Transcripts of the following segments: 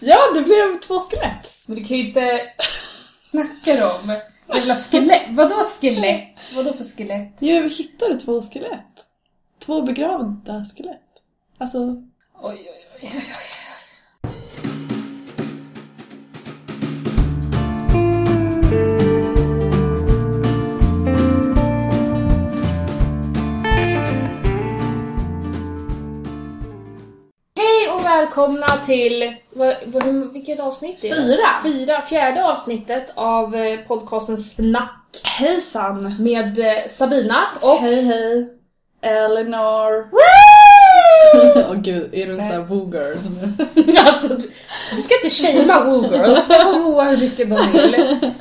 Ja, det blev två skelett. Men du kan ju inte snacka om jävla skelett. Vadå skelett? Vadå för skelett? Jo, vi hittade två skelett. Två begravda skelett. Alltså, Oj, oj, oj. oj, oj. Välkomna till, vad, vad, vilket avsnitt är det? Fyra. Fyra, fjärde avsnittet av eh, podcasten Snack hejsan! med eh, Sabina och... Hej hej! Eleanor. Åh gud, är du en sån här woo-girl nu? alltså, du, ska inte shamea woo-girls, de får wooa hur mycket de vill.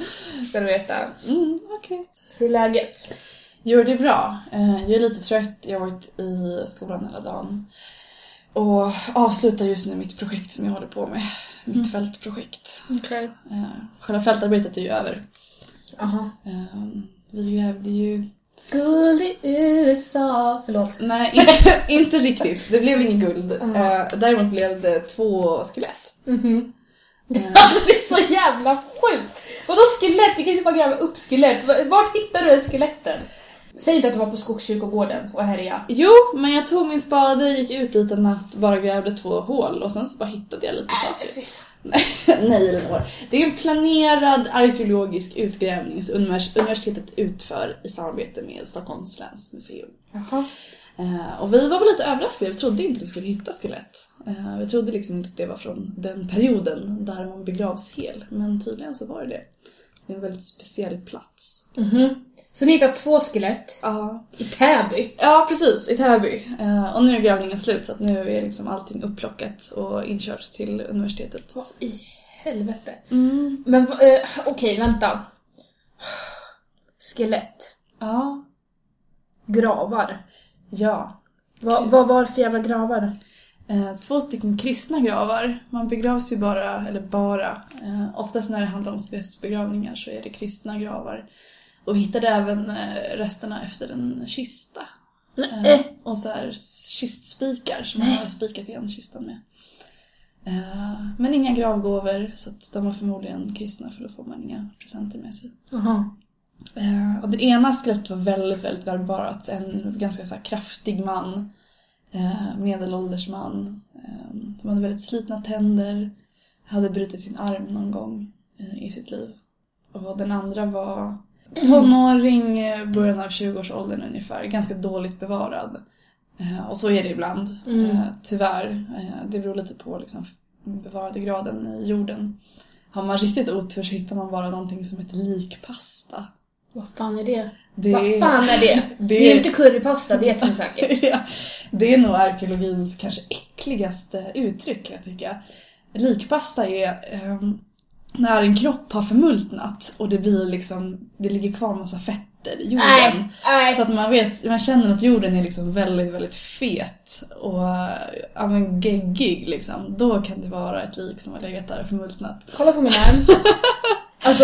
Ska du veta. Mm, okej. Hur är läget? Jo, det är bra. Eh, Jag är lite trött, jag har varit i skolan hela dagen. Och avslutar just nu mitt projekt som jag håller på med. Mitt fältprojekt. Okej. Eh, Själva fältarbetet är ju över. Aha. Eh, Vi grävde ju... Guld i USA, förlåt. Nej, inte, inte riktigt. Det blev inget guld. Mm. Däremot blev det två skelett. Mhm. Eh, Alltså det är så jävla sjukt! Vadå skelett? Du kan inte bara gräva upp skelett. Vart hittar du ens skeletten? Säg inte att du var på Skogskyrkogården och härjade. Jo, men jag tog min spade, gick ut dit en natt, bara grävde två hål och sen så bara hittade jag lite saker. Fy fan. Nej Elinor. Det är en planerad arkeologisk utgrävning som univers- universitetet utför i samarbete med Stockholms läns museum. Jaha. Eh, och vi var väl lite överraskade, vi trodde inte vi skulle hitta skelett. Eh, vi trodde liksom inte att det var från den perioden där man begravs hel. Men tydligen så var det det. Det är en väldigt speciell plats. Mhm. Så ni hittar två skelett Ja, i Täby? ja precis, i Täby. Eh, och nu är grävningen slut så att nu är liksom allting upplockat och inkört till universitetet. Vad i helvete? Mm. Men eh, okej, vänta. Skelett. Ja, Gravar. ja. Vad vad var för jävla gravar? Eh, två stycken kristna gravar. Man begravs ju bara, eller bara, eh, oftast när det handlar om skelettbegravningar så är det kristna gravar. Och vi hittade även eh, resterna efter en kista. Eh, och så här kistspikar som man har spikat igen kistan med. Eh, men inga gravgåvor, så att de var förmodligen kristna för då får man inga presenter med sig. Jaha. Eh, och det ena skelettet var väldigt, väldigt välbevarat. En ganska så kraftig man. Medelålders man. Som hade väldigt slitna tänder. Hade brutit sin arm någon gång i sitt liv. Och den andra var tonåring, eh, början av 20-årsåldern ungefär. Ganska dåligt bevarad. Eh, och så är det ibland. Mm. Eh, tyvärr. Det beror lite på liksom, bevarandegraden i jorden. Har man riktigt otur så hittar man bara någonting som heter likpasta. Vad fan är det? Det Vad fan är det? det- Det är ju inte currypasta, det är ett som säkert. ja, det är nog arkeologins kanske äckligaste uttryck jag tycka. Likpasta är ehm, när en kropp har förmultnat och det blir liksom, det ligger kvar en massa fetter i jorden. Nej, nej. Så att man vet, man känner att jorden är liksom väldigt, väldigt fet och ja, men geggig liksom. Då kan det vara ett lik som har legat där och förmultnat. Kolla på min arm. Alltså,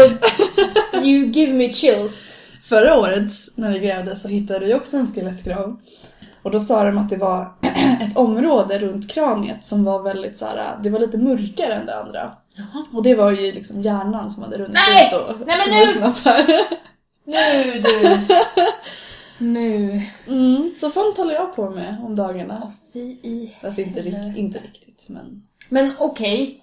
you give me chills. Förra året när vi grävde så hittade vi också en skelettgrav. Och då sa de att det var ett område runt kraniet som var väldigt så här, det var lite mörkare än det andra. Jaha. Och det var ju liksom hjärnan som hade runnit Nej! ut och Nej, men nu-. Nu du. Nu. Mm, så sånt håller jag på med om dagarna. Åh fy i Fast inte, rikt, inte riktigt men... Men okej.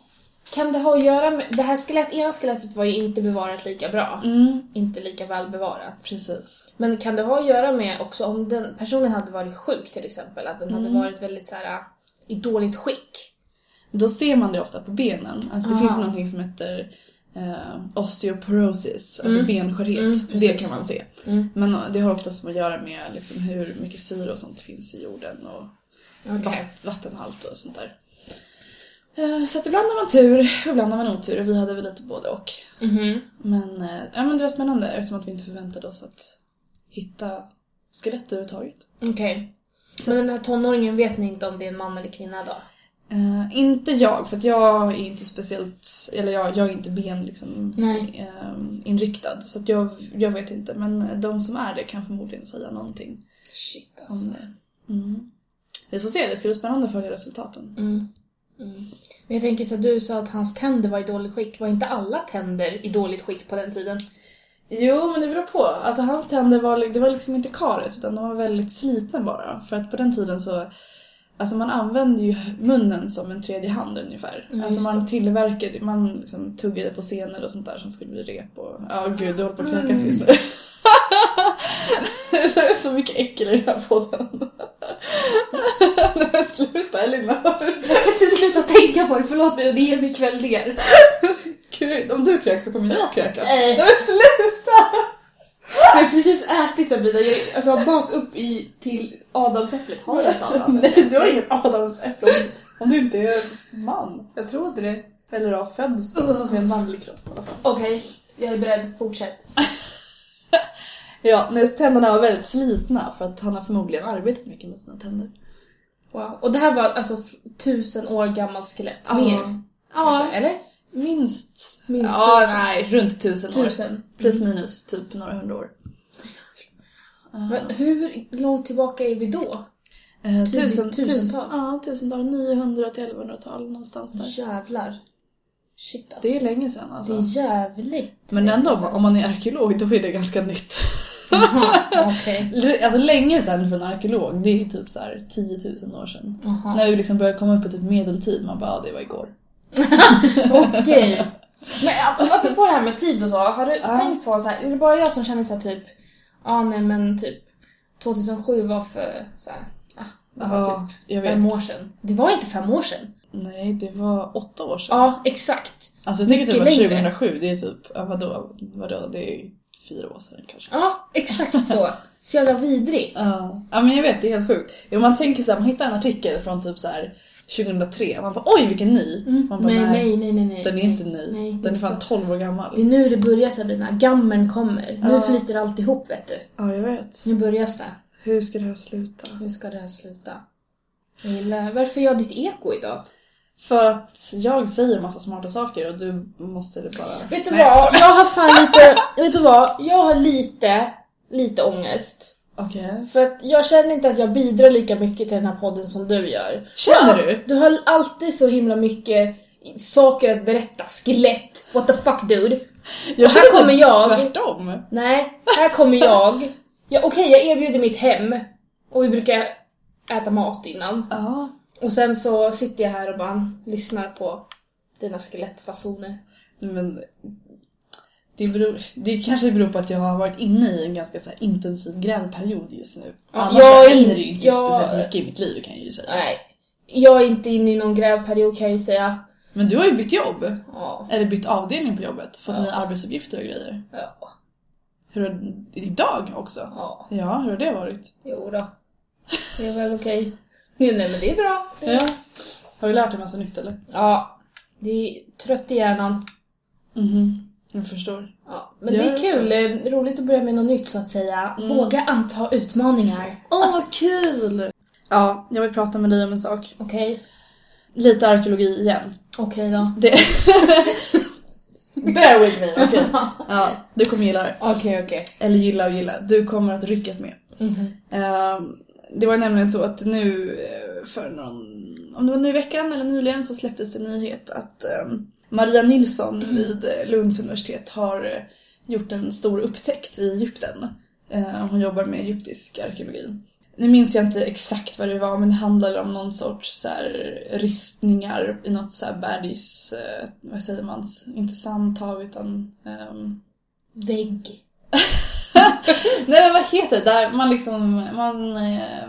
Kan det ha att göra med... Det här skelett, ena skelettet var ju inte bevarat lika bra. Mm, Inte lika väl bevarat. precis. Men kan det ha att göra med också om den personen hade varit sjuk till exempel? Att den hade Mm. varit väldigt så här i dåligt skick? Då ser man det ofta på benen. Alltså det Ah. finns ju någonting som heter eh, osteoporosis, alltså Mm. benskörhet. Mm, det kan man se. Mm. Men det har oftast att göra med liksom hur mycket syre och sånt finns i jorden och vatt- vattenhalt och sånt där. Eh, Så att ibland har man tur, ibland har man otur och vi hade väl lite både och. Mhm. Men, eh, ja, men det var spännande eftersom att vi inte förväntade oss att hitta skelett överhuvudtaget. Okej. Men den här tonåringen vet ni inte om det är en man eller kvinna då? Eh, inte jag, för jag är inte speciellt, eller jag, jag är inte ben liksom, eh, inriktad. Så att jag, jag vet inte, men de som är det kan förmodligen säga någonting Shit om det. Mm. Vi får se, det ska bli spännande att följa resultaten. Mm. Men jag tänker så att du sa att hans tänder var i dåligt skick. Var inte alla tänder i dåligt skick på den tiden? Jo, men det beror på. Alltså hans tänder var, det var liksom inte karies utan de var väldigt slitna bara. För att på den tiden så, alltså man använde ju munnen som en tredje hand ungefär. Ja, alltså man tillverkade, man liksom tuggade på scener och sånt där som skulle bli rep och, ja gud du håller på att kräkas Mm. just nu. det är så mycket äckel i den här podden. Nej sluta Elina. Jag kan inte sluta tänka på det, förlåt mig och det ger mig kvällningar. Gud, om du kräks så kommer jag kräkas. Nej. Nej men sluta! Jag har precis ätit Sabina, jag alltså, har mat upp i, till adamsäpplet. Har jag ett adamsäpple? Nej, du har inget adamsäpple om, om du inte är man. Jag tror inte det. Eller har fötts med en manlig kropp i alla fall. Okej, jag är beredd. Fortsätt. Ja, tänderna var väldigt slitna för att han har förmodligen arbetat mycket med sina tänder. Wow. Och det här var alltså tusen år gammalt skelett. Mer Ja, kanske, eller? Minst. Minst ja, tusen. nej, runt tusen år. Tusen. Plus minus typ några hundra år. Men hur långt tillbaka är vi då? Eh, tusen, tusental. tusen, ja, tusental. 900 till 1100-tal någonstans där. Jävlar. Shit alltså. Det är länge sedan Det alltså. är jävligt. Men ändå, sedan. om man är arkeolog då är det ganska nytt. Jaha, okej. Alltså länge sedan för en arkeolog, det är typ så här 10 000 år sedan. Jaha. När vi liksom började komma upp på typ medeltid, man bara ja, det var igår. Okej. Men ap- apropå det här med tid och så, har du Ja. tänkt på så här, är det bara jag som känner så här typ, ja ah, nej men typ 2007 var för så här, ah, det var Ja, typ vet. fem år sedan. Det var inte fem år sedan. Nej, det var åtta år sedan. Ja, exakt. Alltså jag tycker typ att längre. 2007, det är typ, ja, vadå, vadå, det är fyra år sedan kanske. Ja, exakt så. Så jävla vidrigt. Ja. ja men jag vet, det är helt sjukt. Jo, man tänker såhär, man hittar en artikel från typ så här 2003, man bara oj vilken ny! Mm. Man bara, Nej, nej, nej, nej, nej. Den är inte ny. Nej, den är fan inte. 12 år gammal. Det är nu det börjar Sabrina, gammeln kommer. Nu Ja. flyter allt ihop vet du. Ja, jag vet. Nu börjar det. Hur ska det här sluta? Hur ska det här sluta? Jag gillar... Varför är jag ditt eko idag? För att jag säger massa smarta saker och du måste det bara... Vet du Nej, vad? Jag har fan lite... vet du vad? Jag har lite, lite ångest. Okej. För att jag känner inte att jag bidrar lika mycket till den här podden som du gör. Känner du? Du har alltid så himla mycket saker att berätta. Skelett. What the fuck dude? Jag Och här kommer typ jag. Tvärtom. Nej, här kommer jag. Ja, Okej, jag erbjuder mitt hem. Och vi brukar äta mat innan. Ja. Och sen så sitter jag här och bara lyssnar på dina skelettfasoner. Men det, beror, det kanske beror på att jag har varit inne i en ganska så intensiv grävperiod just nu. Annars jag det ju inte jag- speciellt mycket i mitt liv kan jag ju säga. Nej, jag är inte inne i någon grävperiod kan jag ju säga. Men du har ju bytt jobb. Ja. Eller bytt avdelning på jobbet. Fått Ja. nya arbetsuppgifter och grejer. Ja. Hur har, idag också? Ja. Ja, hur har det varit? Jo då. Det är väl okej. Jo, nej men det är bra. Det är... Ja. Har du lärt dig massa nytt eller? ja. Det är trött i hjärnan. Mhm. Jag förstår. Ja. Men Jag det är också. kul. eh, Roligt att börja med något nytt så att säga. Mm. Våga anta utmaningar. Åh, vad kul! Ja, jag vill prata med dig om en sak. Okej. Lite arkeologi igen. Okej då. Det... Bear with me, okej? Ja, du kommer gilla det. Okej, okej. Eller gilla och gilla. Du kommer att ryckas med. Mhm. Ehm, det var nämligen så att nu eh, för någon, om det var nu i veckan eller nyligen så släpptes det en nyhet att ehm, Maria Nilsson vid eh, Lunds universitet har eh, gjort en stor upptäckt i Egypten. Eh, hon jobbar med egyptisk arkeologi. Nu minns jag inte exakt vad det var men det handlade om någon sorts så här, ristningar i något så här bergs, vad säger man, inte sandtag utan ehm, Vägg. Nej men vad heter det? Där man liksom, man... Eh,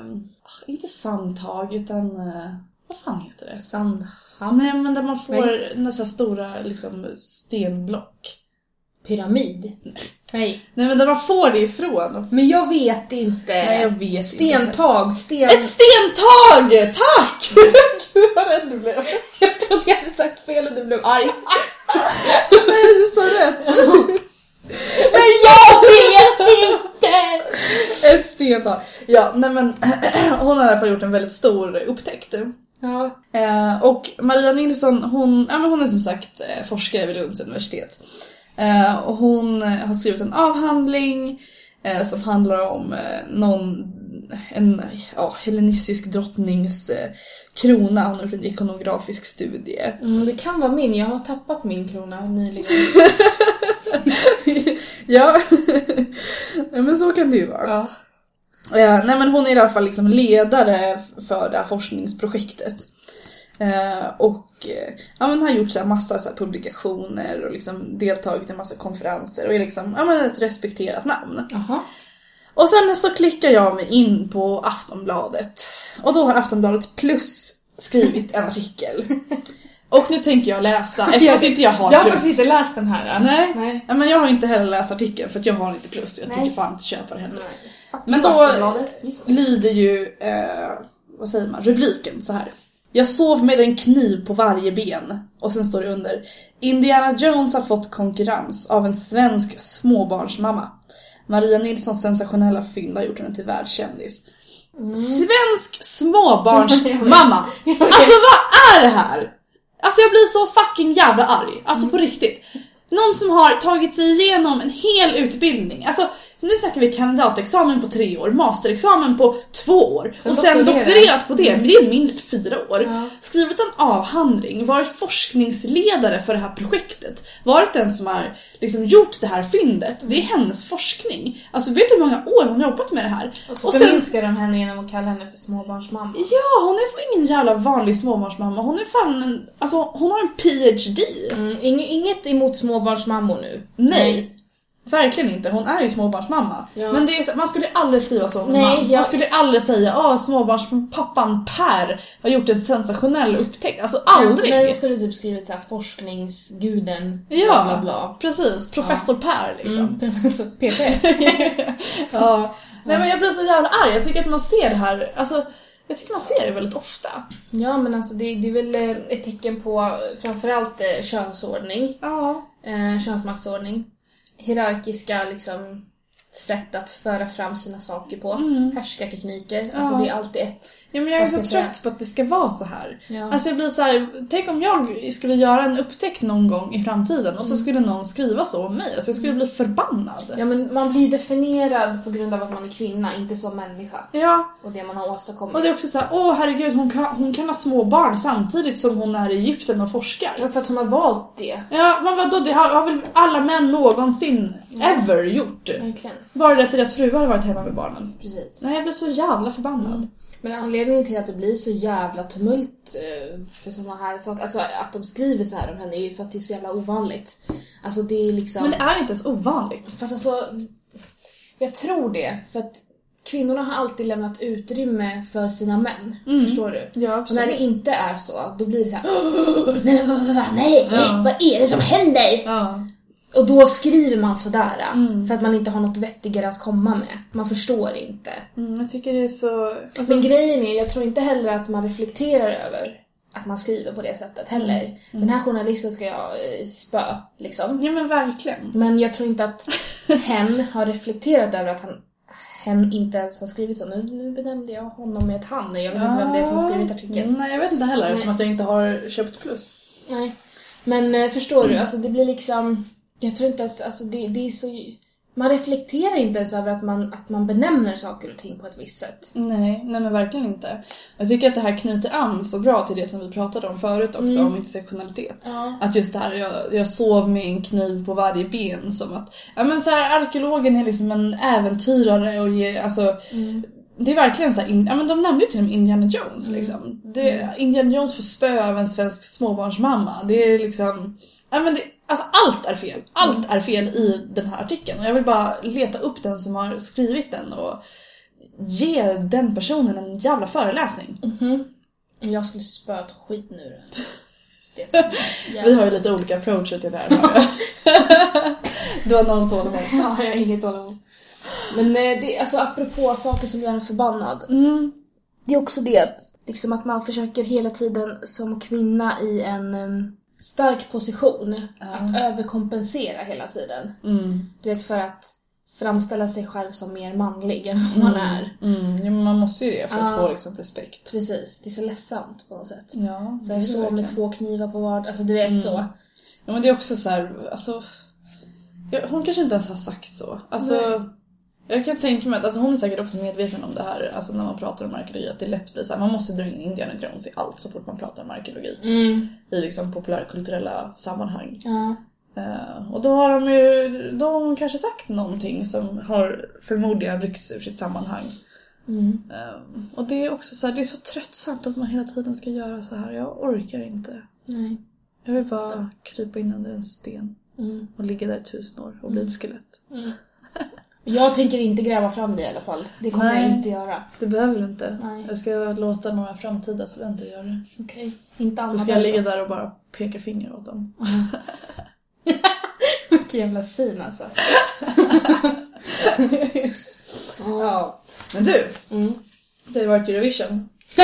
inte sandtag utan... Eh, vad fan heter det? Sandhamn. Nej men där man får nästan stora liksom stenblock. Pyramid. Nej. Nej men där man får det ifrån. Men jag vet inte. Nej jag vet inte. Stentag, sten... Ett stentag! Tack! Gud vad rädd du blev. Jag trodde jag hade sagt fel och du blev arg. Nej du sa rätt. Men jag vet inte! Ett stentag. Ja nej men hon har i alla fall gjort en väldigt stor upptäckt. Ja. Eh, och Maria Nilsson, hon, ja, men hon är som sagt eh, forskare vid Lunds universitet. Eh, och hon eh, har skrivit en avhandling eh, som handlar om eh, någon en ja, hellenistisk drottnings krona. Hon har gjort en ikonografisk studie. Mm, det kan vara min, jag har tappat min krona nyligen. ja. ja, men så kan det ju vara. Ja. Eh, nej men hon är i alla fall liksom ledare för det här forskningsprojektet. Eh, och eh, ja, men har gjort så här massa så här publikationer och liksom deltagit i massa konferenser och är liksom ja, men ett respekterat namn. Jaha. Och sen så klickar jag mig in på Aftonbladet. Och då har Aftonbladet plus skrivit en artikel. Och nu tänker jag läsa, eftersom att inte jag har Jag har plus. faktiskt inte läst den här. Nej. Nej. Ja, men jag har inte heller läst artikeln för att jag har inte plus. Jag Nej. tänker fan inte köpa det heller. Nej. Men då- lyder ju, eh, vad säger man, rubriken så här. Jag sov med en kniv på varje ben. Och sen står det under. Indiana Jones har fått konkurrens av en svensk småbarnsmamma. Maria Nilssons sensationella fynd har gjort henne till världskändis. Svensk småbarnsmamma! Alltså vad är det här? Alltså jag blir så fucking jävla arg. Alltså på riktigt. Någon som har tagit sig igenom en hel utbildning. Alltså nu snackar vi kandidatexamen på tre år, masterexamen på två år Sen och sen doktorera. doktorerat på det, men det är minst fyra år. Ja. Skrivit en avhandling, varit forskningsledare för det här projektet. Varit den som har liksom gjort det här fyndet. Det är hennes forskning. Alltså vet du hur många år hon har jobbat med det här? Och så Och sen- förminskar de henne genom att kalla henne för småbarnsmamma. Ja, hon är ingen jävla vanlig småbarnsmamma. Hon är fan en, alltså hon har en PhD. Mm, ing- inget emot småbarnsmammor nu. Nej. Verkligen inte, hon är ju småbarnsmamma. Ja. Men det är, så- man skulle aldrig skriva så om Nej, man. Man jag- skulle aldrig säga åh småbarnspappan Per har gjort en sensationell upptäckt. Alltså Nej, aldrig. jag skulle typ skrivit såhär forskningsguden. Ja. Bla bla bla. Precis, professor Per liksom. Mm, så PP. Ja. Nej men jag blir så jävla arg, jag tycker att man ser det här, alltså jag tycker man ser det väldigt ofta. Ja men alltså det, det är väl eh, ett tecken på framförallt eh, könsordning. Ja. Eh, könsmaktsordning. Hierarkiska liksom sätt att föra fram sina saker på. Härskartekniker. Alltså Ja. det är alltid ett. Ja men jag är så trött på att det ska vara så här. Ja. Alltså jag blir så här, tänk om jag skulle göra en upptäckt någon gång i framtiden och så skulle någon skriva så om mig. Alltså jag skulle bli förbannad. Ja men man blir definierad på grund av att man är kvinna, inte som människa. Ja, Och det man har åstadkommit. och det är också så här, åh herregud hon kan, hon kan ha små barn samtidigt som hon är i Egypten och forskar. Ja, för att hon har valt det. Ja, men vadå, det har, har väl alla män någonsin ever gjort? Verkligen. Bara det att deras fruar har varit hemma med barnen. Precis. Nej, jag blir så jävla förbannad. Men anledningen till att det blir så jävla tumult eh, för såna här saker, alltså att de skriver så här om henne är ju för att det är så jävla ovanligt. Alltså det är liksom... Men det är inte ens ovanligt. Fast alltså, jag tror det. För att kvinnorna har alltid lämnat utrymme för sina män. Förstår du? Ja, Och när det inte är så, då blir det så här. "Åh, Nej, vad, vad, vad, nej, vad är det som händer? Ja. Och då skriver man sådär. För att man inte har något vettigare att komma med. Man förstår inte. Mm, jag tycker det är så... Alltså, Men grejen är, jag tror inte heller att man reflekterar över att man skriver på det sättet heller. Den här journalisten ska jag eh, spö, liksom. ja men verkligen. Men jag tror inte att hen har reflekterat över att han hen inte ens har skrivit så. Nu, nu benämnde jag honom med ett han. Jag vet inte vem det är som har skrivit artikeln. Nej, jag vet inte heller, Nej. som att jag inte har köpt plus. Nej. Men eh, förstår du, alltså det blir liksom... Jag tror inte ens, alltså det, det är så... Man reflekterar inte ens över att man, att man benämner saker och ting på ett visst sätt. Nej, nej men verkligen inte. Jag tycker att det här knyter an så bra till det som vi pratade om förut också, om intersektionalitet. Ja. Att just det här, jag, jag sov med en kniv på varje ben som att, ja men så här, arkeologen är liksom en äventyrare och ge, alltså Det är verkligen så här, in, ja men de nämnde ju till och med Indiana Jones liksom. Det, Indiana Jones får spö av en svensk småbarnsmamma. Det är liksom, ja men det, alltså allt är fel. Allt är fel i den här artikeln och jag vill bara leta upp den som har skrivit den och ge den personen en jävla föreläsning. Jag skulle spöat skit nu. Vi har ju lite olika approacher till det här. du har noll tålamod. Ja, jag har inget tålamod. Men eh, det, alltså apropå saker som gör en förbannad. Mm. Det är också det liksom att man försöker hela tiden som kvinna i en em, stark position att överkompensera hela tiden. Mm. Du vet för att framställa sig själv som mer manlig än vad man är. Mm. Ja, men man måste ju det för att Ja. få liksom respekt. Precis, det är så ledsamt på något sätt. Ja, Så jag sov med två knivar på vard, alltså du vet så. Ja men det är också så här, alltså... ja, Hon kanske inte ens har sagt så. Alltså... Jag kan tänka mig att alltså hon är säkert också medveten om det här, alltså när man pratar om arkeologi, att det lätt blir så här, man måste dra in Indiana Jones i allt så fort man pratar om arkeologi. Mm. I liksom populärkulturella sammanhang. Ja. Eh, och då har de ju, då har hon kanske sagt någonting som har förmodligen ryckts ur sitt sammanhang. Mm. Eh, och det är också så här, det är så tröttsamt att man hela tiden ska göra så här. Jag orkar inte. Nej. Jag vill bara krypa in under en sten Mm. och ligga där tusen år och bli ett skelett. Jag tänker inte gräva fram det i alla fall. Det kommer Nej. jag inte göra. Det behöver du inte. Nej. Jag ska låta några framtida studenter göra det. Okej. Inte Anna Då ska jag ligga där och bara peka finger åt dem. Vilken jävla syn alltså. Ja. Men du, Mm. det har varit Eurovision.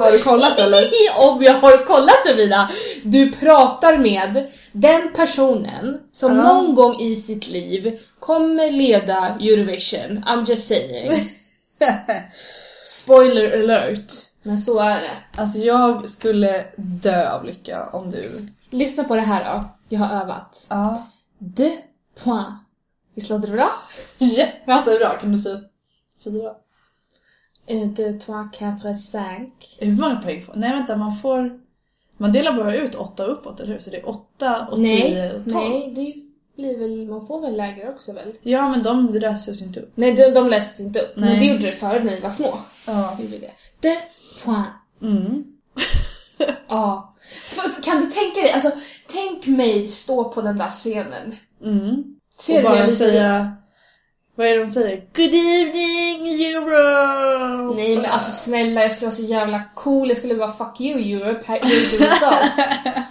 Har du kollat eller? Om jag har kollat Sabina! Du pratar med den personen som Ja. någon gång i sitt liv kommer leda Eurovision. I'm just saying. Spoiler alert. Men så är det. Alltså jag skulle dö av lycka om du... Lyssna på det här då. Jag har övat. Ja. De points. Visst låter det bra? Jättebra, kan du säga fyra? Un, deux, trois, quatre, cinq. Hur många poäng får Nej vänta, man får... Man delar bara ut åtta uppåt, eller hur? Så det är åtta och Nej, tio och tolv. nej, det blir väl, man får väl lägre också väl? Ja, men de läses ju inte upp. Nej, de, de läses inte upp. Men Nej. det gjorde det förut när vi var små. Ja. Gjorde det. De points. Mm. Ja. F- f- Kan du tänka dig, alltså tänk mig stå på den där scenen. Mm. Ser och du bara säga... Vad är det de säger? Good evening Euro! Nej men alltså snälla, jag skulle vara så jävla cool. Jag skulle vara fuck you Europe, här är results.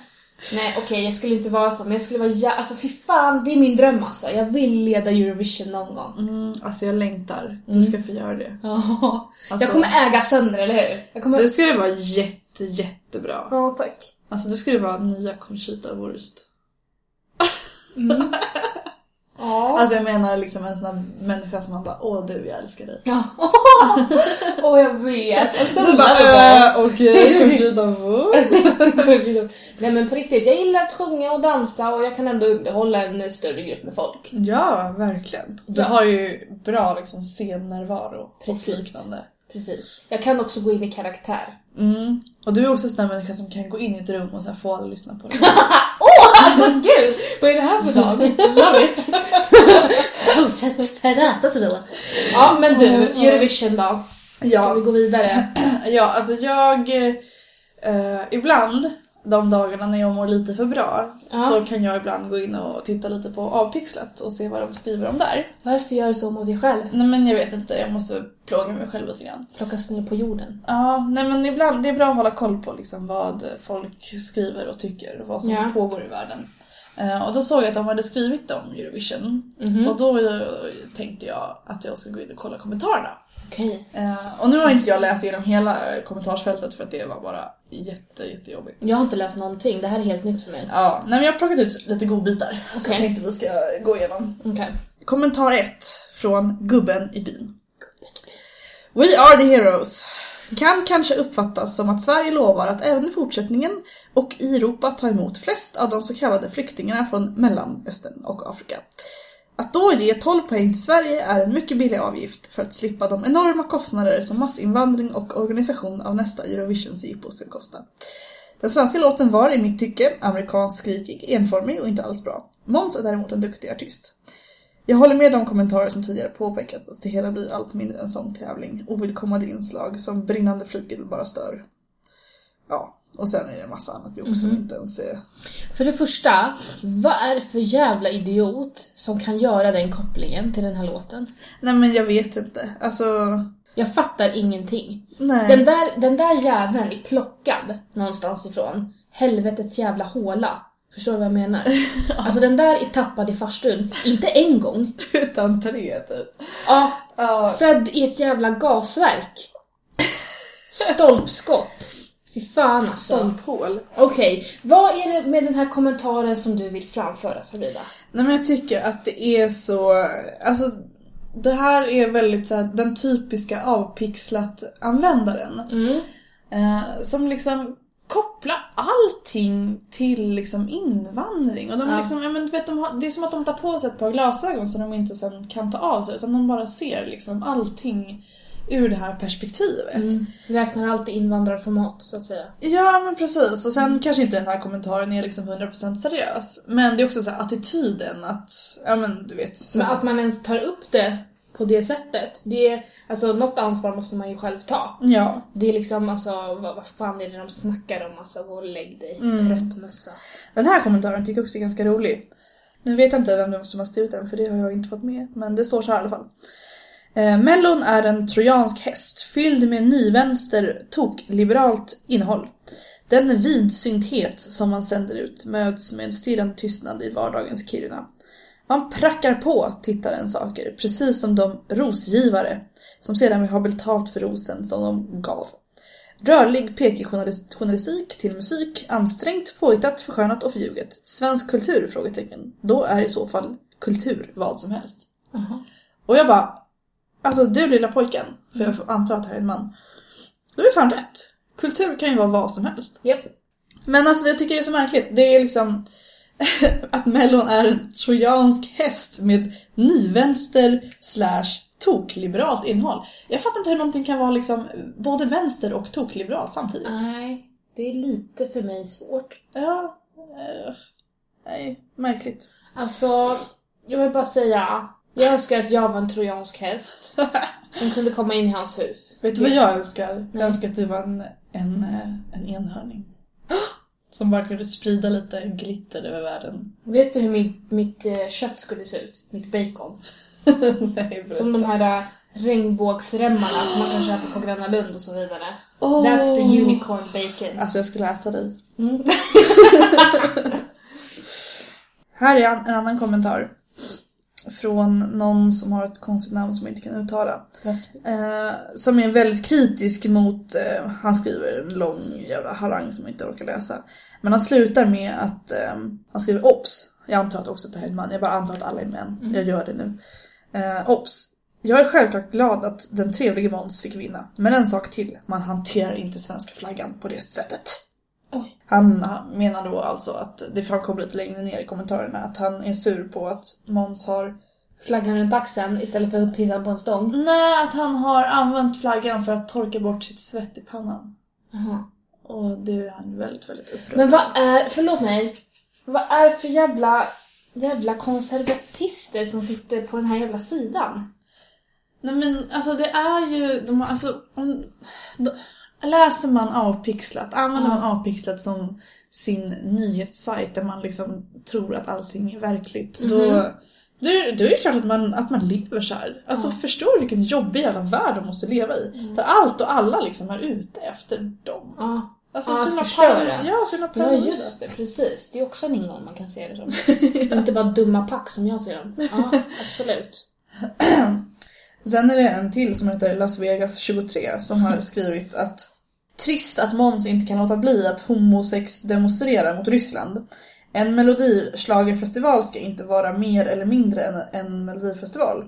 Nej okej, jag skulle inte vara så, men jag skulle vara jä- Alltså fy fan, det är min dröm alltså. Jag vill leda Eurovision någon gång. Mm, alltså jag längtar. Du Mm. ska få göra det. Alltså, Jag kommer äga sönder, eller hur? Jag kommer... Du skulle vara jätte, jättebra. Ja, tack. Alltså du skulle vara nya Conchita Wurst. Mm. Ja. Alltså jag menar liksom en sån här människa som man bara åh du jag älskar dig. Ja. Åh, jag vet. Och sen Du bara äh, okej Conchita Wurst. Nej men på riktigt, jag gillar att sjunga och dansa och jag kan ändå underhålla en större grupp med folk. Ja, verkligen. Du Ja. har ju bra liksom scennärvaro Precis. och liknande. Precis. Jag kan också gå in i karaktär. Mm. Och du är också en sån där människa som kan gå in i ett rum och sen få alla lyssna på dig. Alltså gud! Vad är det här för dag? Love it! Fortsätt prata Sibylla. Ja men du, Eurovision då. Ska Ja. vi gå vidare? Ja, alltså jag... Eh, ibland, de dagarna när jag mår lite för bra, Ja. så kan jag ibland gå in och titta lite på Avpixlat och se vad de skriver om där. Varför gör du så mot dig själv? Nej men jag vet inte, jag måste plåga mig själv lite grann. Plockas ner på jorden. Ja, nej men ibland, det är bra att hålla koll på liksom vad folk skriver och tycker och vad som Ja. pågår i världen. Eh, och då såg jag att de hade skrivit om Eurovision. Mhm. Och då eh, tänkte jag att jag ska gå in och kolla kommentarerna. Okej. Eh, och nu har inte jag läst igenom hela kommentarsfältet för att det var bara jätte, jättejobbigt. Jag har inte läst någonting, det här är helt nytt för mig. Ja, nej men jag har plockat ut lite godbitar som Okej. jag tänkte vi ska gå igenom. Okej. Kommentar 1 från gubben i byn. We are the heroes. Kan kanske uppfattas som att Sverige lovar att även i fortsättningen och i Europa ta emot flest av de så kallade flyktingarna från Mellanöstern och Afrika. Att då ge 12 poäng till Sverige är en mycket billig avgift för att slippa de enorma kostnader som massinvandring och organisation av nästa Eurovision-jippo skulle kosta. Den svenska låten var i mitt tycke amerikansk, skrikig, enformig och inte alls bra. Måns är däremot en duktig artist. Jag håller med de kommentarer som tidigare påpekat att det hela blir allt mindre en sångtävling. Ovidkommande inslag som brinnande flygel bara stör. Ja, och sen är det en massa annat jobb som inte ens är... För det första, vad är det för jävla idiot som kan göra den kopplingen till den här låten? Nej men jag vet inte. Alltså... Jag fattar ingenting. Nej. Den där, den där jäveln är plockad någonstans ifrån. Helvetets jävla håla. Förstår du vad jag menar? Alltså den där är tappad i farstun. Inte en gång. Utan tre typ. Ja, Ja. född i ett jävla gasverk. Stolpskott. Fy fan alltså. Stolphål. Okej, vad är det med den här kommentaren som du vill framföra Sabina? Nej men jag tycker att det är så, alltså det här är väldigt så här, den typiska avpixlat-användaren. Mm. Eh, som liksom koppla allting till liksom invandring. Och de Ja. liksom, men, vet, de har, det är som att de tar på sig ett par glasögon som de inte sen kan ta av sig utan de bara ser liksom allting ur det här perspektivet. Mm. Räknar alltid invandrarformat så att säga. Ja men precis och sen kanske inte den här kommentaren är liksom 100% seriös. Men det är också så attityden att, ja men du vet. Så, Men att man ens tar upp det på det sättet, det är, alltså något ansvar måste man ju själv ta. ja. Det är liksom alltså, vad, vad fan är det de snackar om? Alltså, gå och lägg dig, Mm. trött mössa. Den här kommentaren tycker jag också är ganska rolig. Nu vet jag inte vem det var som har skrivit den för det har jag inte fått med. Men det står så här i alla fall. Eh, Mellon är en trojansk häst fylld med nyvänster tok-liberalt innehåll. Den vidsynthet som man sänder ut möts med en stirrande tystnad i vardagens Kiruna. Man prackar på tittaren saker, precis som de rosgivare som sedan vill ha betalt för rosen som de gav. Rörlig PK-journalistik till musik, ansträngt, påhittat, förskönat och förljuget. Svensk kultur? Frågetecken. Då är i så fall kultur vad som helst. Jaha. Och jag bara, alltså du lilla pojken, för jag antar att det här är en man. Du är fan rätt. Kultur kan ju vara vad som helst. Japp. Men alltså jag tycker det är så märkligt. Det är liksom att Mellon är en trojansk häst med nyvänster slash tokliberalt innehåll. Jag fattar inte hur någonting kan vara liksom både vänster och tokliberalt samtidigt. Nej, det är lite för mig svårt. Ja, eh, nej, märkligt. Alltså, jag vill bara säga, jag önskar att jag var en trojansk häst som kunde komma in i hans hus. Vet du vad jag önskar? Jag önskar att du var en, en, eh, en enhörning. Som bara kunde sprida lite glitter över världen. Vet du hur mitt, mitt eh, kött skulle se ut? Mitt bacon. nej. Som de här eh, regnbågsremmarna som man kan köpa på Gröna Lund och så vidare. Åh. That's the unicorn bacon. Alltså jag skulle äta dig. Mm. Här är en annan kommentar. Från någon som har ett konstigt namn som jag inte kan uttala. Eh, som är väldigt kritisk mot, eh, han skriver en lång jävla harang som jag inte orkar läsa. Men han slutar med att, eh, han skriver OBS. Jag antar att också att det här är en man, jag bara antar att alla är män. Jag gör det nu. Eh, OBS. Jag är självklart glad att den trevlige Måns fick vinna. Men en sak till, man hanterar inte svenska flaggan på det sättet. Oj. Han menar då alltså att, det framkommer lite längre ner i kommentarerna, att han är sur på att Måns har Flaggan runt axeln istället för upphissad på en stång. Nej, att han har använt flaggan för att torka bort sitt svett i pannan. Jaha. Och det är han väldigt, väldigt upprörd Men vad är, förlåt mig, vad är det för jävla, jävla konservatister som sitter på den här jävla sidan? Nej men alltså det är ju, de, har- alltså, om, läser man Avpixlat, använder Ja. man Avpixlat som sin nyhetssajt där man liksom tror att allting är verkligt, då, Mhm. då, är- då är det klart att man, att man lever så här. Alltså Ja. förstår du vilken jobbig jävla värld de måste leva i? Där allt och alla liksom är ute efter dem. Ja, Alltså, Ja, att så himla förstöra. Ja, ja just det, precis. Det är också en ingång man kan se det som. Inte bara dumma pack som jag ser dem. Ja, absolut. Sen är det en till som heter Las Vegas 23 som har skrivit att Trist att Måns inte kan låta bli att homosex demonstrera mot Ryssland. En melodischlagerfestival ska inte vara mer eller mindre än en melodifestival.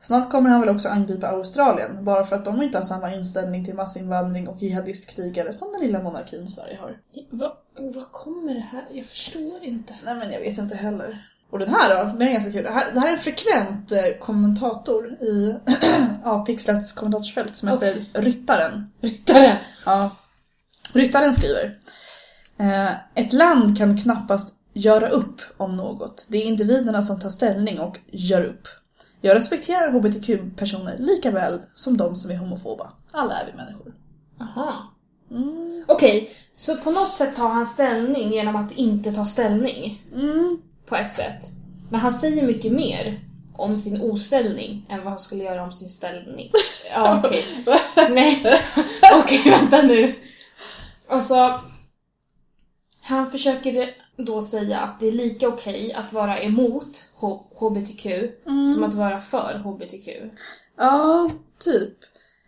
Snart kommer han väl också angripa Australien, bara för att de inte har samma inställning till massinvandring och jihadistkrigare som den lilla monarkin Sverige har. Vad, vad kommer det här? Jag förstår inte. Nej men jag vet inte heller. Och den här då, den är ganska kul. Det här, det här är en frekvent eh, kommentator i Avpixlats kommentatorsfält som heter Ryttaren. Ryttare! Ja. Ryttaren skriver. Eh, ett land kan knappast göra upp om något. Det är individerna som tar ställning och gör upp. Jag respekterar hbtq-personer lika väl som de som är homofoba. Alla är vi människor. Aha. Mm. Okej, så på något sätt tar han ställning genom att inte ta ställning. Mm. På ett sätt. Men han säger mycket mer om sin oställning än vad han skulle göra om sin ställning. Ja, okej. Nej, okej vänta nu. Alltså, han försöker då säga att det är lika okej att vara emot HBTQ som att vara för HBTQ. Ja, typ.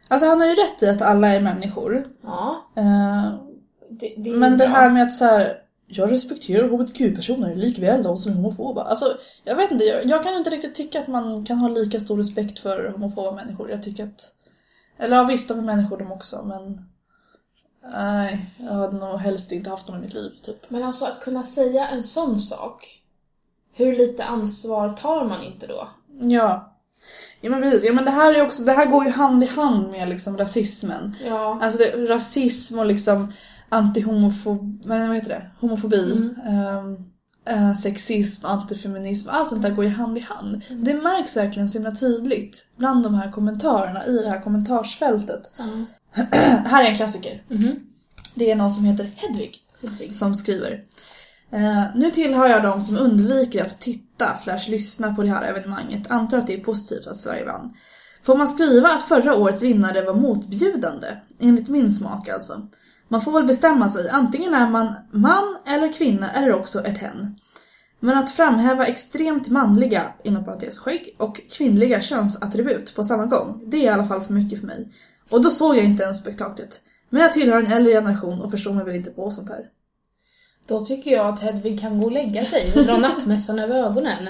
Alltså han har ju rätt i att alla är människor. Ja, Eh, det, det är Men det bra. här med att så här, jag respekterar hbtq-personer likväl de som är homofoba. Alltså, jag vet inte, jag, jag kan inte riktigt tycka att man kan ha lika stor respekt för homofoba människor. Jag tycker att, eller ja visst, de är människor de också, men Nej, jag hade nog helst inte haft dem i mitt liv typ. Men alltså att kunna säga en sån sak. Hur lite ansvar tar man inte då? Ja. Ja men precis, ja, men det här, är också, det här går ju hand i hand med liksom rasismen. Ja. Alltså det, rasism och liksom antihomofobi, vad heter det? Homofobi. Mm. ehm, eh, sexism, antifeminism, allt sånt där går ju hand i hand. Det märks verkligen så himla tydligt bland de här kommentarerna i det här kommentarsfältet. Ja. här är en klassiker. Mhm. Det är någon som heter Hedvig Hedvig. som skriver. Eh, nu tillhör jag de som undviker att titta slash lyssna på det här evenemanget. Antar att det är positivt att Sverige vann. Får man skriva att förra årets vinnare var motbjudande? Enligt min smak alltså. Man får väl bestämma sig. Antingen är man man eller kvinna eller också ett hen. Men att framhäva extremt manliga, inom parentes skägg, och kvinnliga könsattribut på samma gång, det är i alla fall för mycket för mig. Och då såg jag inte ens spektaklet. Men jag tillhör en äldre generation och förstår mig väl inte på sånt här. Då tycker jag att Hedvig kan gå och lägga sig och dra nattmössan över ögonen.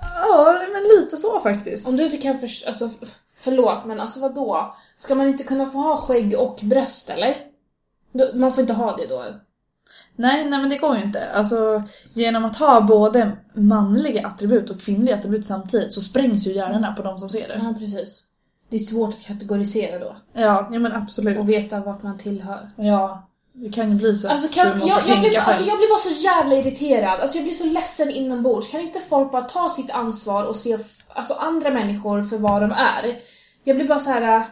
Ja, men lite så faktiskt. Om du inte kan för, alltså, förlåt men alltså vad då? Ska man inte kunna få ha skägg och bröst eller? Man får inte ha det då? Nej, nej men det går ju inte. Alltså, genom att ha både manliga attribut och kvinnliga attribut samtidigt så sprängs ju hjärnorna på de som ser det. Ja, precis. Det är svårt att kategorisera då. Ja, ja men absolut. Och veta vart man tillhör. Ja, det kan ju bli så Alltså, att kan, du jag, måste jag, tänka blir, alltså jag blir bara så jävla irriterad. Alltså jag blir så ledsen inombords. Kan inte folk bara ta sitt ansvar och se alltså, andra människor för vad de är? Jag blir bara så här.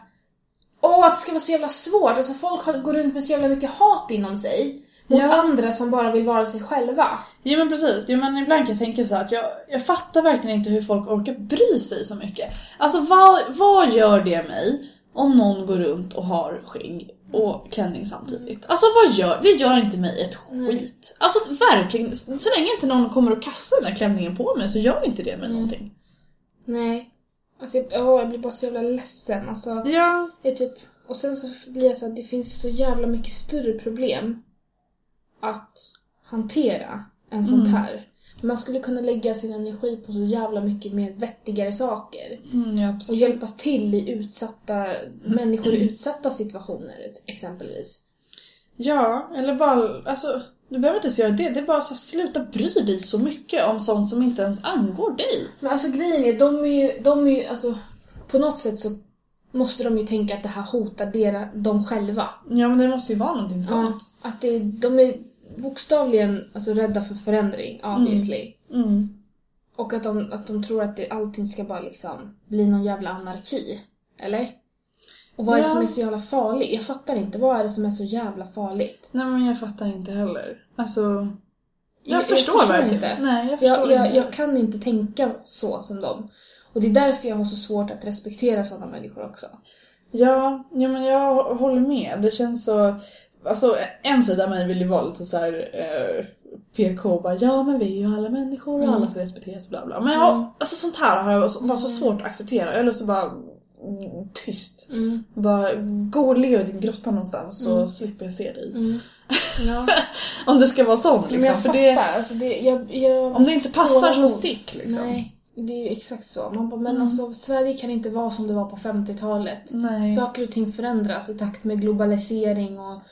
Åh, att det ska vara så jävla svårt. Alltså folk går runt med så jävla mycket hat inom sig. Mot Ja. andra som bara vill vara sig själva. Jo men precis, jo, men ibland kan jag tänka så här att jag, jag fattar verkligen inte hur folk orkar bry sig så mycket. Alltså vad, vad gör det mig om någon går runt och har skägg och klänning samtidigt? Alltså vad gör, det gör inte mig ett skit. Alltså verkligen, så länge inte någon kommer och kastar den där klänningen på mig så gör inte det mig någonting. Nej. Alltså jag, åh, jag blir bara så jävla ledsen. Alltså, Ja. jag typ, och sen så blir jag så att det finns så jävla mycket större problem att hantera än sånt här. Man skulle kunna lägga sin energi på så jävla mycket mer vettigare saker. Mm, ja Och hjälpa till i utsatta, människor i utsatta situationer exempelvis. Ja, eller bara, alltså du behöver inte ens göra det. Det är bara så här, sluta bry dig så mycket om sånt som inte ens angår dig. Men alltså grejen är, de är ju, de är ju, alltså på något sätt så måste de ju tänka att det här hotar dera, dem själva. Ja men det måste ju vara någonting sånt. Ja, att det, de är bokstavligen alltså, rädda för förändring, obviously. Mm. Och att de, att de tror att det, allting ska bara liksom bli någon jävla anarki. Eller? Och vad är det Ja. som är så jävla farligt? Jag fattar inte. Vad är det som är så jävla farligt? Nej men jag fattar inte heller. Alltså... Jag, Jag- jag förstår, förstår verkligen inte. Nej jag förstår Jag, inte. jag kan inte tänka så som dem. Och det är därför jag har så svårt att respektera sådana människor också. Ja, ja men jag håller med. Det känns så... Alltså en sida av mig vill ju vara lite så här eh, PK bara ja men vi är ju alla människor och alla ska respekteras och bla bla. Men jag, Mm. alltså sånt här har jag så, bara så svårt att acceptera. Jag har lust att bara mm, tyst. Mm. Bara gå och leva i din grotta någonstans så slipper jag se dig. Mm. Ja. Om det ska vara sånt liksom. Men jag för det, Alltså det, jag, jag, om det inte passar så stick liksom. Nej, det är ju exakt så. Man bara, men alltså Sverige kan inte vara som det var på 50-talet. Nej. Saker och ting förändras i takt med globalisering och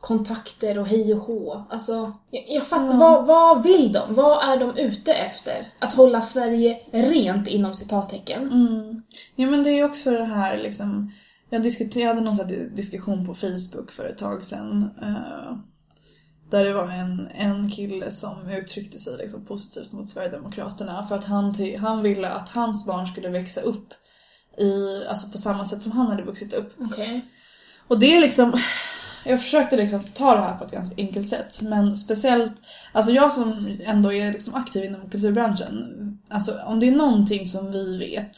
kontakter och hej och hå. Alltså, jag, jag fattar. Vad, vad vill de? Vad är de ute efter? Att hålla Sverige rent inom citattecken? Mm. Ja men det är ju också det här liksom Jag diskuterade någon sån här diskussion på Facebook för ett tag sedan eh, Där det var en, en kille som uttryckte sig liksom positivt mot Sverigedemokraterna för att han, ty- han ville att hans barn skulle växa upp i, alltså på samma sätt som han hade vuxit upp. Okej. Och det är liksom, jag försökte liksom ta det här på ett ganska enkelt sätt. Men speciellt, alltså jag som ändå är liksom aktiv inom kulturbranschen. Alltså om det är någonting som vi vet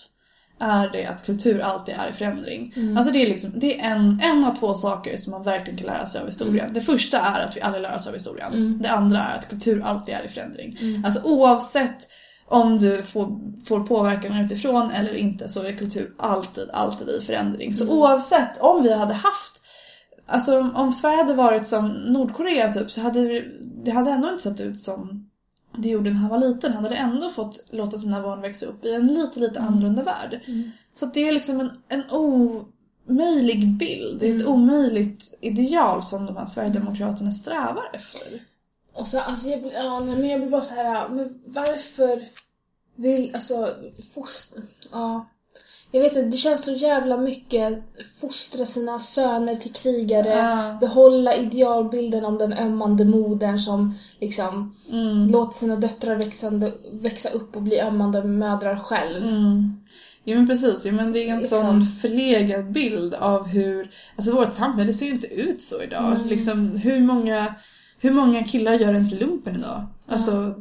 är det att kultur alltid är i förändring. Alltså det är liksom, det är en, en av två saker som man verkligen kan lära sig av historien. Det första är att vi aldrig lär oss av historien. Det andra är att kultur alltid är i förändring. Alltså oavsett om du får, får påverkan utifrån eller inte så är kultur alltid, alltid i förändring. Så oavsett om vi hade haft Alltså om Sverige hade varit som Nordkorea typ så hade det hade ändå inte sett ut som det gjorde när han var liten. Han hade ändå fått låta sina barn växa upp i en lite, lite annorlunda värld. Så att det är liksom en, en omöjlig bild. Det är ett Mm. omöjligt ideal som de här Sverigedemokraterna strävar efter. Och så, alltså jag blir, ja, men jag blir bara så här, men varför vill, alltså, foster, ja. Jag vet inte, det känns så jävla mycket fostra sina söner till krigare, Ja. behålla idealbilden om den ömmande modern som liksom Mm. låter sina döttrar växande, växa upp och bli ömmande mödrar själv. Mm. Jo men precis, jo, men det är en Liksom. sån förlegad bild av hur, alltså vårt samhälle ser ju inte ut så idag. Nej. Liksom hur många, hur många killar gör ens lumpen idag? Alltså,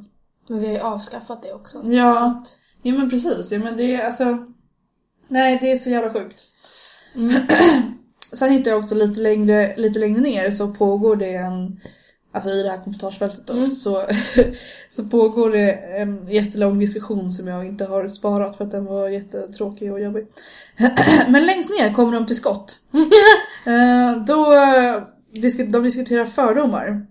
Men vi har ju avskaffat det också. Ja. Så jo men precis, jo men det är alltså, nej det är så jävla sjukt. Mm. Sen hittar jag också lite längre, lite längre ner så pågår det en, alltså i det här kommentarsfältet då, Mm. så, så pågår det en jättelång diskussion som jag inte har sparat för att den var jättetråkig och jobbig. Men längst ner kommer de till skott. Eh, då, eh, de diskuterar fördomar.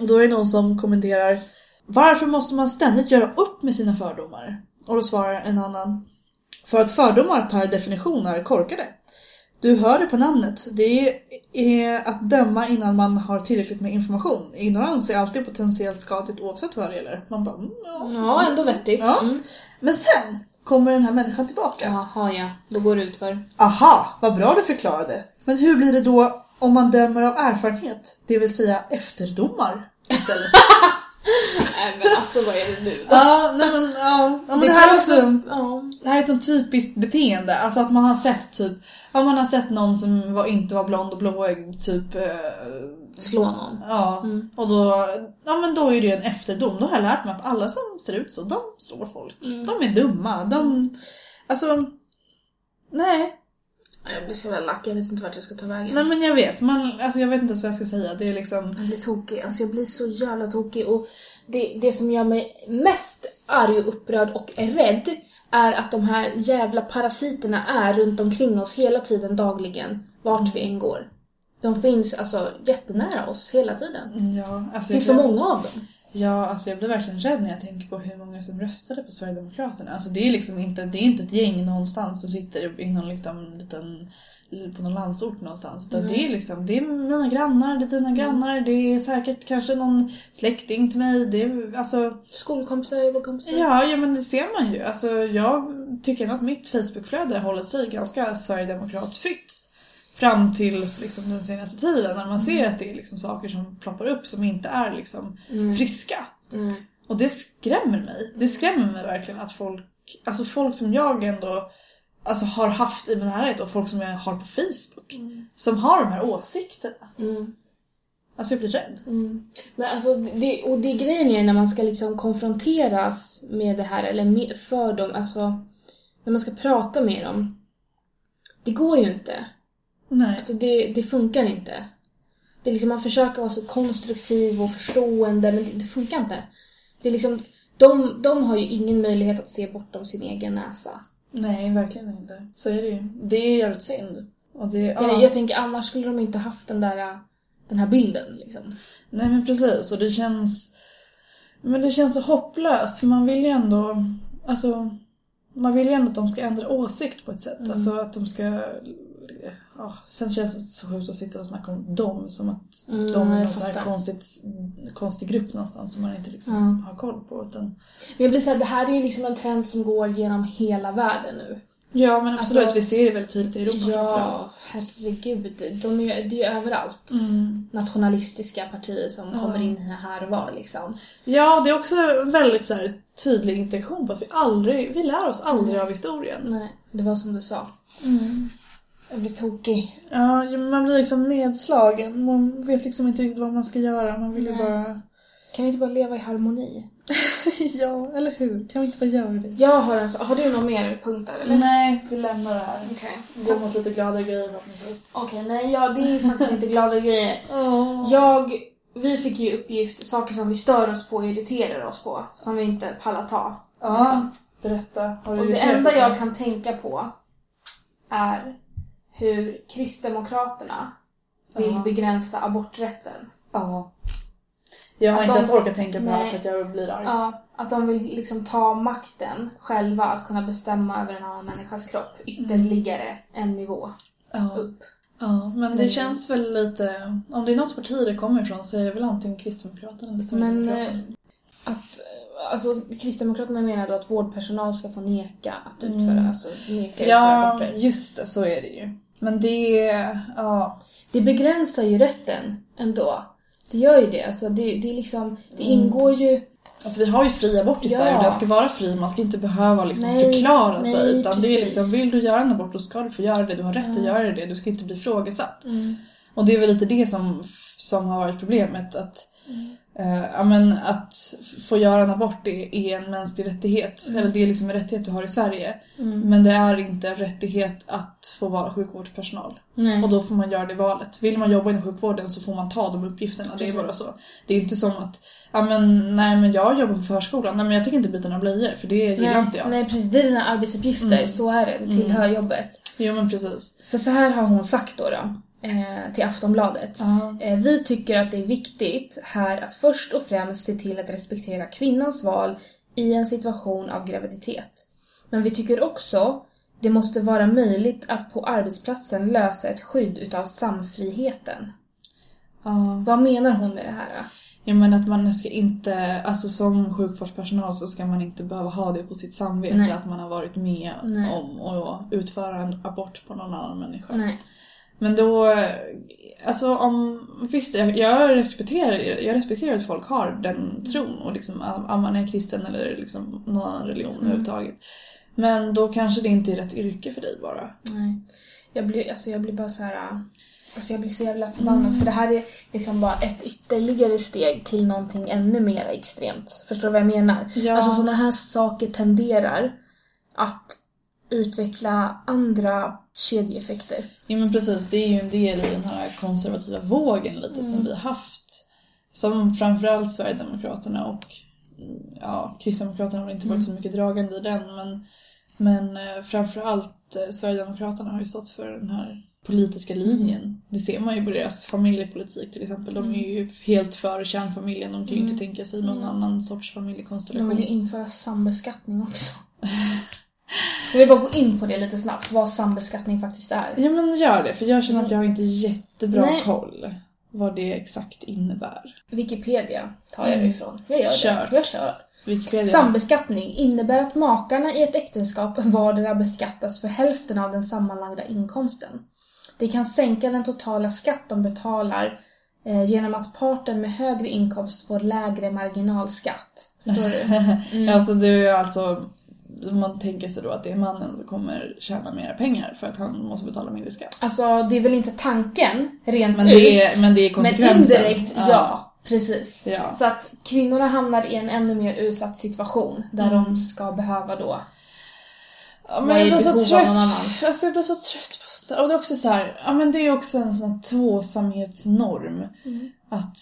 Och då är det någon som kommenterar Varför måste man ständigt göra upp med sina fördomar? Och då svarar en annan För att fördomar per definition är korkade. Du hör det på namnet. Det är att döma innan man har tillräckligt med information. Ignorans är alltid potentiellt skadligt oavsett vad det gäller. Man bara, mm, ja. Ja, ändå vettigt. Ja. Mm. Men sen kommer den här människan tillbaka. Jaha ja, då går det ut för. Aha, vad bra du förklarade. Men hur blir det då om man dömer av erfarenhet? Det vill säga efterdomar istället. Nej men alltså vad är det nu då? ja, nej men ja. ja men det, kan här är också... Ja. Det här är ett sånt typiskt beteende, alltså att man har sett typ, ja man har sett någon som var, inte var blond och blåögd typ eh, Slå någon. Ja, Mm. och då, ja men då är det en efterdom. Då har jag lärt mig att alla som ser ut så, de slår folk. Mm. De är dumma, de, alltså, nej. Jag blir så jävla lack, jag vet inte vart jag ska ta vägen. Nej men jag vet, man, alltså jag vet inte ens vad jag ska säga. Det är liksom, Jag blir tokig, alltså jag blir så jävla tokig och det, det som gör mig mest arg och upprörd och är rädd är att de här jävla parasiterna är runt omkring oss hela tiden, dagligen, vart vi än går. De finns alltså jättenära oss hela tiden. ja, alltså Det finns så många av dem. Ja, alltså jag blir verkligen rädd när jag tänker på hur många som röstade på Sverigedemokraterna. Alltså det är liksom inte, det är inte ett gäng någonstans som sitter i någon liksom, liten, på någon landsort någonstans. Utan Nej. det är liksom, det är mina grannar, det är dina grannar, det är säkert kanske någon släkting till mig. Det är, alltså, Skolkompisar, jobbarkompisar. ja, ja men det ser man ju. Alltså jag tycker ändå att mitt Facebookflöde håller sig ganska Sverigedemokratfritt. Fram till liksom, den senaste tiden när man ser att det är liksom saker som ploppar upp som inte är liksom Mm. friska. Mm. Och det skrämmer mig. Det skrämmer mig verkligen att folk, alltså folk som jag ändå alltså, har haft i min närhet och folk som jag har på Facebook som har de här åsikterna. Mm. Alltså jag blir rädd. Mm. Men alltså, det, och det grejen är när man ska liksom konfronteras med det här, eller med, för dem, alltså när man ska prata med dem. Det går ju inte. Nej. Alltså det, det funkar inte. Det är liksom, man försöker vara så konstruktiv och förstående, men det, det funkar inte. Det är liksom, de, de har ju ingen möjlighet att se bortom sin egen näsa. Nej, verkligen inte. Så är det ju. Det är jävligt synd. Och det, ja. Jag, jag tänker annars skulle de inte haft den där den här bilden liksom. Nej men precis. Och det känns... Men det känns så hopplöst för man vill ju ändå... Alltså... Man vill ju ändå att de ska ändra åsikt på ett sätt. Mm. Alltså att de ska... Ja, sen känns det så sjukt att sitta och snacka om dem som att Mm, de är någon sån här konstigt, konstig grupp någonstans som man inte liksom Ja. har koll på. Utan... Men jag blir såhär, det här är ju liksom en trend som går genom hela världen nu. Ja men absolut, Alltså- vi ser det väldigt tydligt i Europa. Ja, herregud. De är, ju- det är ju överallt. Mm. Nationalistiska partier som Ja. kommer in här och var liksom. Ja, det är också en väldigt så här, tydlig intention på att vi aldrig, vi lär oss aldrig Mm. av historien. Nej, det var som du sa. Jag blir tokig. Ja, man blir liksom nedslagen. Man vet liksom inte riktigt vad man ska göra. Man vill ju bara... Kan vi inte bara leva i harmoni? ja, eller hur? Kan vi inte bara göra det? Jag har en så- Har du någon mer punkt där eller? Nej, vi lämnar det här. Okej. Gå mot lite gladare grejer förhoppningsvis. Okej, nej, ja, det är faktiskt inte glada grejer. Oh. Jag, vi fick ju uppgift, saker som vi stör oss på och irriterar oss på, som vi inte pallar ta. Ja, berätta. Har du Och det irriterat enda dig? jag kan tänka på är hur Kristdemokraterna vill Ja. begränsa aborträtten. Ja. Jag har Att inte de- ens orkat tänka på det här Nej. för att jag blir arg. Ja, att de vill liksom ta makten själva att kunna bestämma över en annan människas kropp ytterligare en nivå. Ja. upp. ja, men det Men- känns väl lite... Om det är något parti det kommer ifrån så är det väl antingen Kristdemokraterna eller Men eh, Sverigedemokraterna. att, eh, alltså Kristdemokraterna menar då att vårdpersonal ska få neka att utföra, Mm. alltså neka utföra Ja, aborter. just det, så är det ju. Men det... Ja. Det begränsar ju rätten ändå. Det gör ju det. Alltså det, det är liksom, det Mm. ingår ju... Alltså vi har ju fri abort i Ja. Sverige och den ska vara fri. Man ska inte behöva liksom Nej, förklara nej, sig. Utan det är liksom, vill du göra en abort då ska du få göra det. Du har rätt att Ja. göra det. Du ska inte bli ifrågasatt. Och det är väl lite det som, som har varit problemet. Att, eh, ja, men att få göra en abort är, är en mänsklig rättighet. Mm. Eller det är liksom en rättighet du har i Sverige. Mm. Men det är inte en rättighet att få vara sjukvårdspersonal. Nej. Och då får man göra det valet. Vill man jobba inom sjukvården så får man ta de uppgifterna. Det är Precis. bara så. Det är inte som att, ja men nej men jag jobbar på förskolan. Nej men jag tänker inte byta några blöjor för det gillar nej, inte jag. nej precis, det är dina arbetsuppgifter. Mm. Så är det, det tillhör jobbet. Jo men precis. För så här har hon sagt då, då eh, till Aftonbladet. Ja. Eh, Vi tycker att det är viktigt här att först och främst se till att respektera kvinnans val i en situation av graviditet. Men vi tycker också det måste vara möjligt att på arbetsplatsen lösa ett skydd utav samfriheten. Ja. Vad menar hon med det här? Jag menar att man ska inte, alltså som sjukvårdspersonal så ska man inte behöva ha det på sitt samvete Nej. att man har varit med Nej. om att utföra en abort på någon annan människa. Nej. Men då, alltså om, visst jag, jag respekterar jag respekterar att folk har den tron och liksom om man är kristen eller liksom någon annan religion Mm. överhuvudtaget. Men då kanske det inte är rätt yrke för dig bara. Nej. Jag blir, alltså jag blir bara så här. Alltså jag blir så jävla förbannad för det här är liksom bara ett ytterligare steg till någonting ännu mer extremt. Förstår du vad jag menar? Ja. Alltså sådana här saker tenderar att utveckla andra kedjeeffekter. Ja men precis, det är ju en del i den här konservativa vågen lite Mm. som vi haft. Som framförallt Sverigedemokraterna och mm, ja, Kristdemokraterna har inte varit Mm. så mycket dragande i den men, men eh, framförallt eh, Sverigedemokraterna har ju stått för den här politiska linjen. Det ser man ju på deras familjepolitik till exempel. De är ju helt för kärnfamiljen. De kan ju Mm. inte tänka sig någon Mm. annan sorts De familjekonstellation. vill ju införa sambeskattning också. Ska vi bara gå in på det lite snabbt, vad sambeskattning faktiskt är? Ja men gör det, för jag känner att jag har inte jättebra Nej. koll vad det exakt innebär. Wikipedia tar jag Mm. ifrån. Jag gör Kör. det. Jag kör. Wikipedia. Sambeskattning innebär att makarna i ett äktenskap vardera beskattas för hälften av den sammanlagda inkomsten. Det kan sänka den totala skatt de betalar eh, genom att parten med högre inkomst får lägre marginalskatt. Förstår du? Mm. Alltså det är alltså, man tänker sig då att det är mannen som kommer tjäna mer pengar för att han måste betala mindre skatt. Alltså, det är väl inte tanken rent Men ut. det är, men det är men konsekvensen. indirekt, ja. Precis. Ja. Så att kvinnorna hamnar i en ännu mer utsatt situation där Mm. de ska behöva då Ja, men jag blir så trött. Alltså jag blir så trött på sånt där. Och det är också så här, ja men det är också en sån här tvåsamhetsnorm. Mm. Att,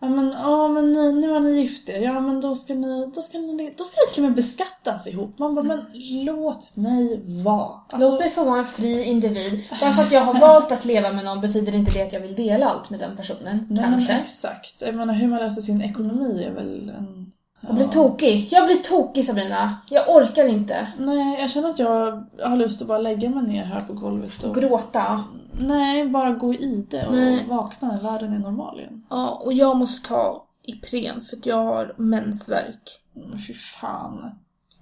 ja men, ja men ni, nu har ni gift er, ja men då ska ni, då ska ni, då ska ni till och med beskattas ihop. Man bara, men låt mig vara. Alltså, Mm. Låt mig få vara en fri individ. Därför att jag har valt att leva med någon betyder inte det att jag vill dela allt med den personen. nej, kanske. Men exakt. Jag menar hur man löser sin ekonomi är väl en... Jag blir tokig. Jag blir tokig Sabrina. Jag orkar inte. Nej, jag känner att jag har lust att bara lägga mig ner här på golvet och... Gråta. Nej, bara gå i det och Nej. vakna när världen är normal igen. Ja, och jag måste ta Ipren för att jag har mensvärk. Mm, Fy fan.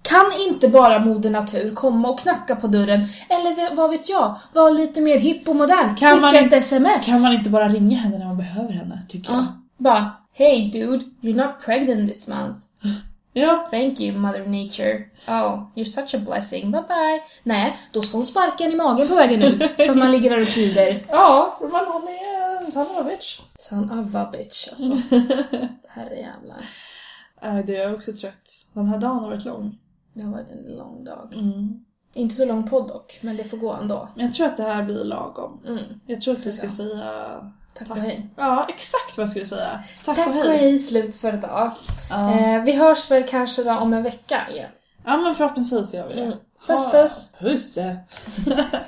Kan inte bara moder natur komma och knacka på dörren? Eller vad vet jag? Vara lite mer hipp och modern. Kan man Skicka ett inte- sms. Kan man inte bara ringa henne när man behöver henne, tycker jag. Ja, bara Hey dude, you're not pregnant this month. Ja. Thank you mother nature. Oh, you're such a blessing. Bye bye. Nej, då ska hon sparka en i magen på vägen ut. så att man ligger där och kvider. Ja, men hon är en son of a bitch. Son of a bitch alltså. Herrejävlar. Äh, det är också trött. Den här dagen har varit lång. Det har varit en lång dag. Mm. Inte så lång podd dock, men det får gå ändå. Men jag tror att det här blir lagom. Mm. Jag tror att vi ska Ja. säga... Tack och hej. Ja, exakt vad jag skulle säga. Tack, Tack och och hej. hej, slut för idag. Ja. Eh, vi hörs väl kanske då om en vecka igen. ja, men förhoppningsvis gör vi det. Mm. Puss, puss. Puss!